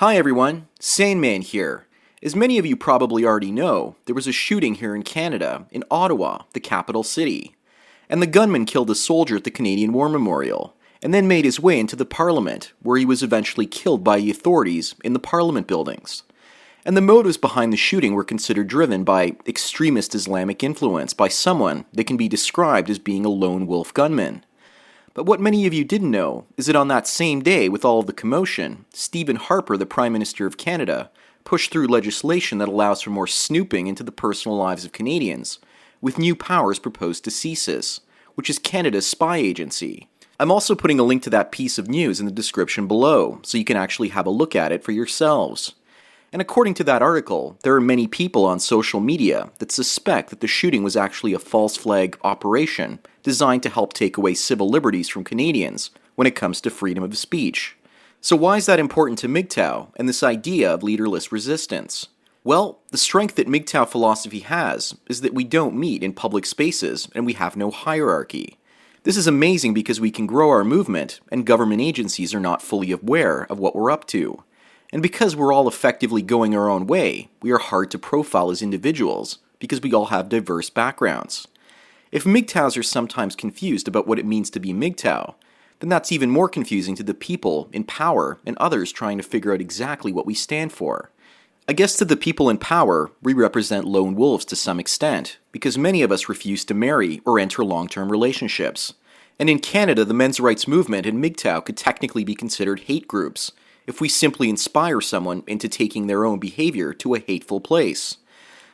Hi everyone, Sandman here. As many of you probably already know, there was a shooting here in Canada, in Ottawa, the capital city. And the gunman killed a soldier at the Canadian War Memorial, and then made his way into the Parliament, where he was eventually killed by the authorities in the Parliament buildings. And the motives behind the shooting were considered driven by extremist Islamic influence by someone that can be described as being a lone wolf gunman. But what many of you didn't know is that on that same day, with all of the commotion, Stephen Harper, the Prime Minister of Canada, pushed through legislation that allows for more snooping into the personal lives of Canadians, with new powers proposed to CSIS, which is Canada's spy agency. I'm also putting a link to that piece of news in the description below, so you can actually have a look at it for yourselves. And according to that article, there are many people on social media that suspect that the shooting was actually a false flag operation designed to help take away civil liberties from Canadians when it comes to freedom of speech. So, why is that important to MGTOW and this idea of leaderless resistance? Well, the strength that MGTOW philosophy has is that we don't meet in public spaces and we have no hierarchy. This is amazing because we can grow our movement and government agencies are not fully aware of what we're up to. And because we're all effectively going our own way, we are hard to profile as individuals because we all have diverse backgrounds. If MGTOWs are sometimes confused about what it means to be MGTOW, then that's even more confusing to the people in power and others trying to figure out exactly what we stand for. I guess to the people in power, we represent lone wolves to some extent, because many of us refuse to marry or enter long term relationships. And in Canada, the men's rights movement and MGTOW could technically be considered hate groups, if we simply inspire someone into taking their own behavior to a hateful place.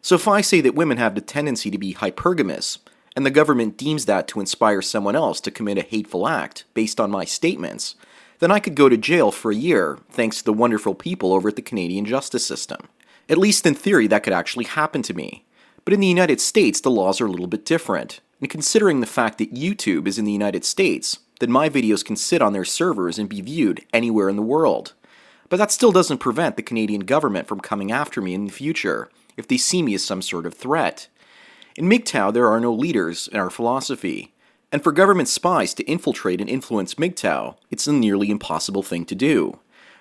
So if I say that women have the tendency to be hypergamous, and the government deems that to inspire someone else to commit a hateful act based on my statements, then I could go to jail for a year thanks to the wonderful people over at the Canadian justice system. At least in theory, that could actually happen to me. But in the United States, the laws are a little bit different. And considering the fact that YouTube is in the United States, then my videos can sit on their servers and be viewed anywhere in the world. But that still doesn't prevent the Canadian government from coming after me in the future if they see me as some sort of threat. In MGTOW, there are no leaders in our philosophy, and for government spies to infiltrate and influence MGTOW, it's a nearly impossible thing to do.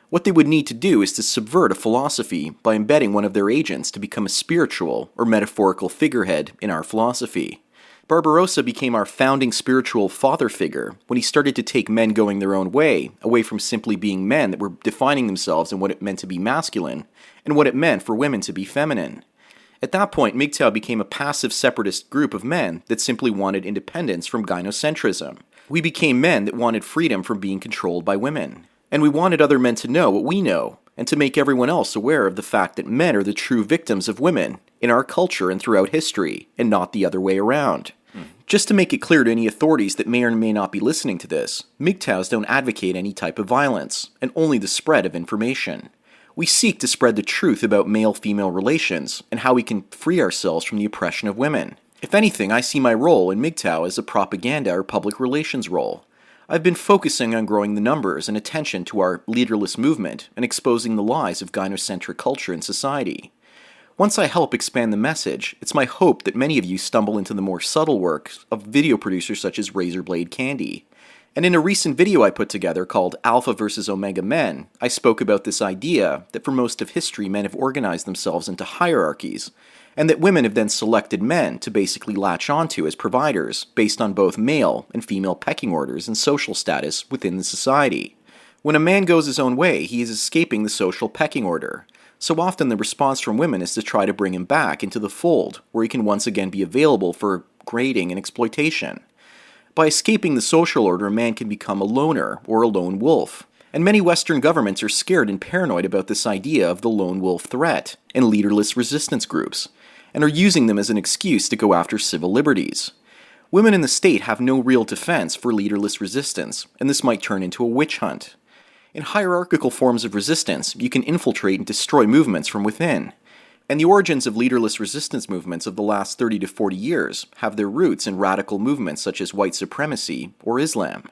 What they would need to do is to subvert a philosophy by embedding one of their agents to become a spiritual or metaphorical figurehead in our philosophy. Barbarossa became our founding spiritual father figure when he started to take men going their own way, away from simply being men that were defining themselves and what it meant to be masculine, and what it meant for women to be feminine. At that point, MGTOW became a passive separatist group of men that simply wanted independence from gynocentrism. We became men that wanted freedom from being controlled by women. And we wanted other men to know what we know, and to make everyone else aware of the fact that men are the true victims of women in our culture and throughout history, and not the other way around. Just to make it clear to any authorities that may or may not be listening to this, MGTOWs don't advocate any type of violence, and only the spread of information we seek to spread the truth about male female relations and how we can free ourselves from the oppression of women. If anything, I see my role in MGTOW as a propaganda or public relations role. I've been focusing on growing the numbers and attention to our leaderless movement and exposing the lies of gynocentric culture in society. Once I help expand the message, it's my hope that many of you stumble into the more subtle works of video producers such as Razorblade Candy. And in a recent video I put together called Alpha vs. Omega Men, I spoke about this idea that for most of history men have organized themselves into hierarchies, and that women have then selected men to basically latch onto as providers based on both male and female pecking orders and social status within the society. When a man goes his own way, he is escaping the social pecking order. So often the response from women is to try to bring him back into the fold, where he can once again be available for grading and exploitation. By escaping the social order, a man can become a loner or a lone wolf. And many Western governments are scared and paranoid about this idea of the lone wolf threat and leaderless resistance groups, and are using them as an excuse to go after civil liberties. Women in the state have no real defense for leaderless resistance, and this might turn into a witch hunt. In hierarchical forms of resistance, you can infiltrate and destroy movements from within. And the origins of leaderless resistance movements of the last 30 to 40 years have their roots in radical movements such as white supremacy or Islam.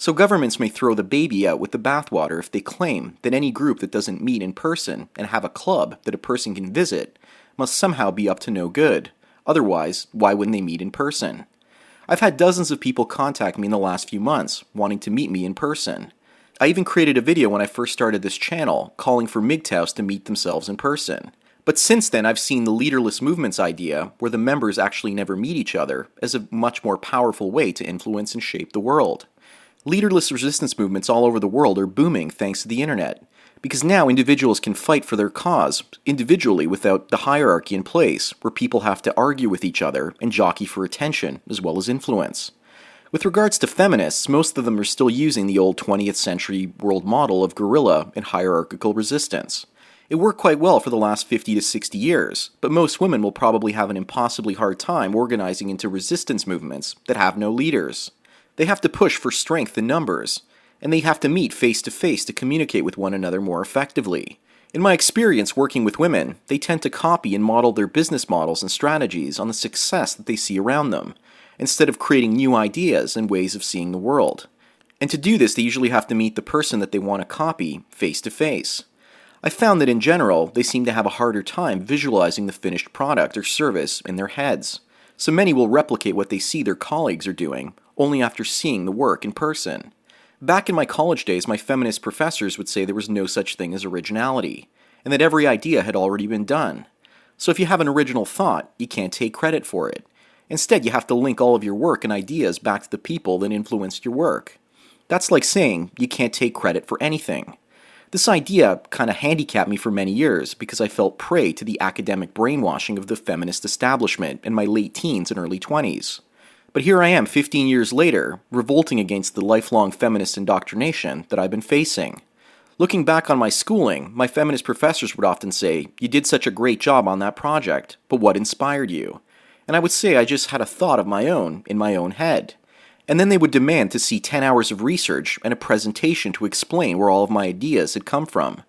So governments may throw the baby out with the bathwater if they claim that any group that doesn't meet in person and have a club that a person can visit must somehow be up to no good. Otherwise, why wouldn't they meet in person? I've had dozens of people contact me in the last few months wanting to meet me in person. I even created a video when I first started this channel calling for MGTOWs to meet themselves in person. But since then, I've seen the leaderless movements idea, where the members actually never meet each other, as a much more powerful way to influence and shape the world. Leaderless resistance movements all over the world are booming thanks to the internet, because now individuals can fight for their cause individually without the hierarchy in place, where people have to argue with each other and jockey for attention as well as influence. With regards to feminists, most of them are still using the old 20th century world model of guerrilla and hierarchical resistance. It worked quite well for the last 50 to 60 years, but most women will probably have an impossibly hard time organizing into resistance movements that have no leaders. They have to push for strength in numbers, and they have to meet face to face to communicate with one another more effectively. In my experience working with women, they tend to copy and model their business models and strategies on the success that they see around them, instead of creating new ideas and ways of seeing the world. And to do this, they usually have to meet the person that they want to copy face to face. I found that in general, they seem to have a harder time visualizing the finished product or service in their heads. So many will replicate what they see their colleagues are doing, only after seeing the work in person. Back in my college days, my feminist professors would say there was no such thing as originality, and that every idea had already been done. So if you have an original thought, you can't take credit for it, Instead, you have to link all of your work and ideas back to the people that influenced your work. That's like saying you can't take credit for anything. This idea kind of handicapped me for many years because I felt prey to the academic brainwashing of the feminist establishment in my late teens and early 20s. But here I am 15 years later, revolting against the lifelong feminist indoctrination that I've been facing. Looking back on my schooling, my feminist professors would often say, You did such a great job on that project, but what inspired you? and I would say I just had a thought of my own in my own head. And then they would demand to see 10 hours of research and a presentation to explain where all of my ideas had come from,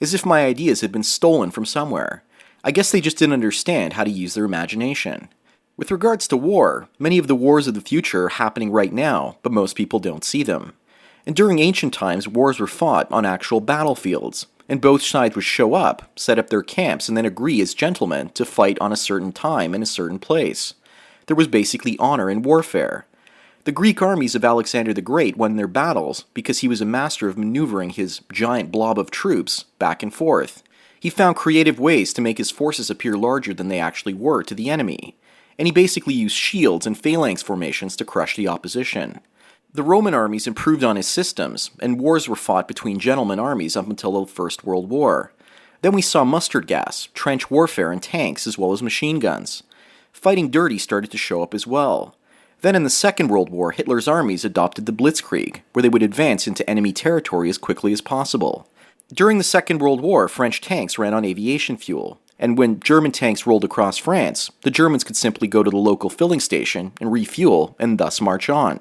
as if my ideas had been stolen from somewhere. I guess they just didn't understand how to use their imagination. With regards to war, many of the wars of the future are happening right now, but most people don't see them. And during ancient times, wars were fought on actual battlefields, and both sides would show up, set up their camps, and then agree as gentlemen to fight on a certain time in a certain place. There was basically honor in warfare. The Greek armies of Alexander the Great won their battles because he was a master of maneuvering his giant blob of troops back and forth. He found creative ways to make his forces appear larger than they actually were to the enemy, and he basically used shields and phalanx formations to crush the opposition. The Roman armies improved on his systems, and wars were fought between gentlemen armies up until the First World War. Then we saw mustard gas, trench warfare, and tanks, as well as machine guns. Fighting dirty started to show up as well. Then in the Second World War, Hitler's armies adopted the Blitzkrieg, where they would advance into enemy territory as quickly as possible. During the Second World War, French tanks ran on aviation fuel, and when German tanks rolled across France, the Germans could simply go to the local filling station and refuel and thus march on.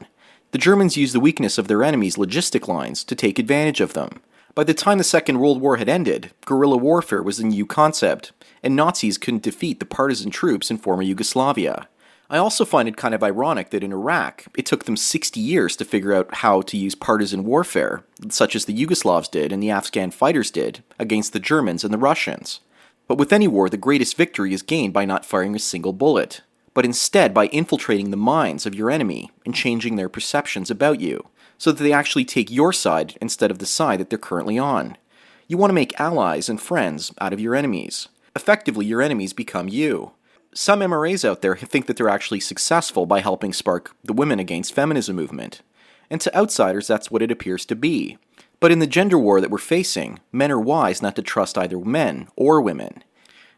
The Germans used the weakness of their enemies' logistic lines to take advantage of them. By the time the Second World War had ended, guerrilla warfare was a new concept, and Nazis couldn't defeat the partisan troops in former Yugoslavia. I also find it kind of ironic that in Iraq, it took them 60 years to figure out how to use partisan warfare, such as the Yugoslavs did and the Afghan fighters did, against the Germans and the Russians. But with any war, the greatest victory is gained by not firing a single bullet but instead by infiltrating the minds of your enemy and changing their perceptions about you, so that they actually take your side instead of the side that they're currently on. You want to make allies and friends out of your enemies. Effectively, your enemies become you. Some MRAs out there think that they're actually successful by helping spark the women against feminism movement. And to outsiders, that's what it appears to be. But in the gender war that we're facing, men are wise not to trust either men or women.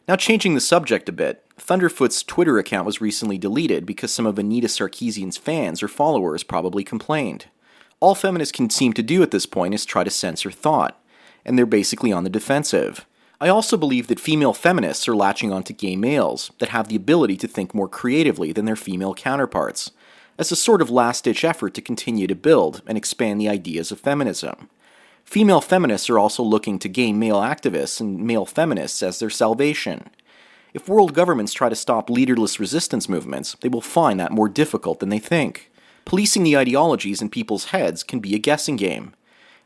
Now, changing the subject a bit, Thunderf00t's Twitter account was recently deleted because some of Anita Sarkeesian's fans or followers probably complained. All feminists can seem to do at this point is try to censor thought, and they're basically on the defensive. I also believe that female feminists are latching onto gay males that have the ability to think more creatively than their female counterparts, as a sort of last ditch effort to continue to build and expand the ideas of feminism. Female feminists are also looking to gay male activists and male feminists as their salvation. If world governments try to stop leaderless resistance movements, they will find that more difficult than they think. Policing the ideologies in people's heads can be a guessing game.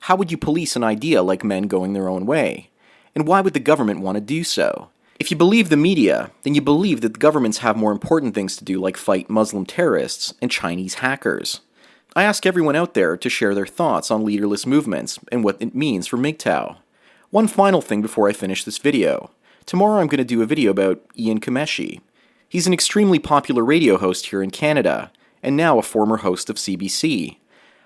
How would you police an idea like men going their own way? And why would the government want to do so? If you believe the media, then you believe that the governments have more important things to do, like fight Muslim terrorists and Chinese hackers. I ask everyone out there to share their thoughts on leaderless movements and what it means for MGTOW. One final thing before I finish this video. Tomorrow I'm going to do a video about Jian Ghomeshi. He's an extremely popular radio host here in Canada, and now a former host of CBC.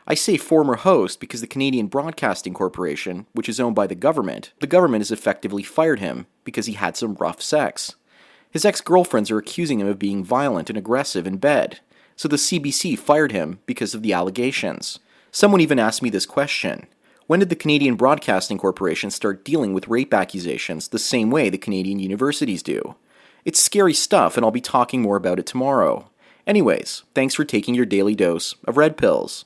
I say former host because the Canadian Broadcasting Corporation, which is owned by the government, the government has effectively fired him because he had some rough sex. His ex girlfriends are accusing him of being violent and aggressive in bed, so the CBC fired him because of the allegations. Someone even asked me this question When did the Canadian Broadcasting Corporation start dealing with rape accusations the same way the Canadian universities do? It's scary stuff, and I'll be talking more about it tomorrow. Anyways, thanks for taking your daily dose of red pills.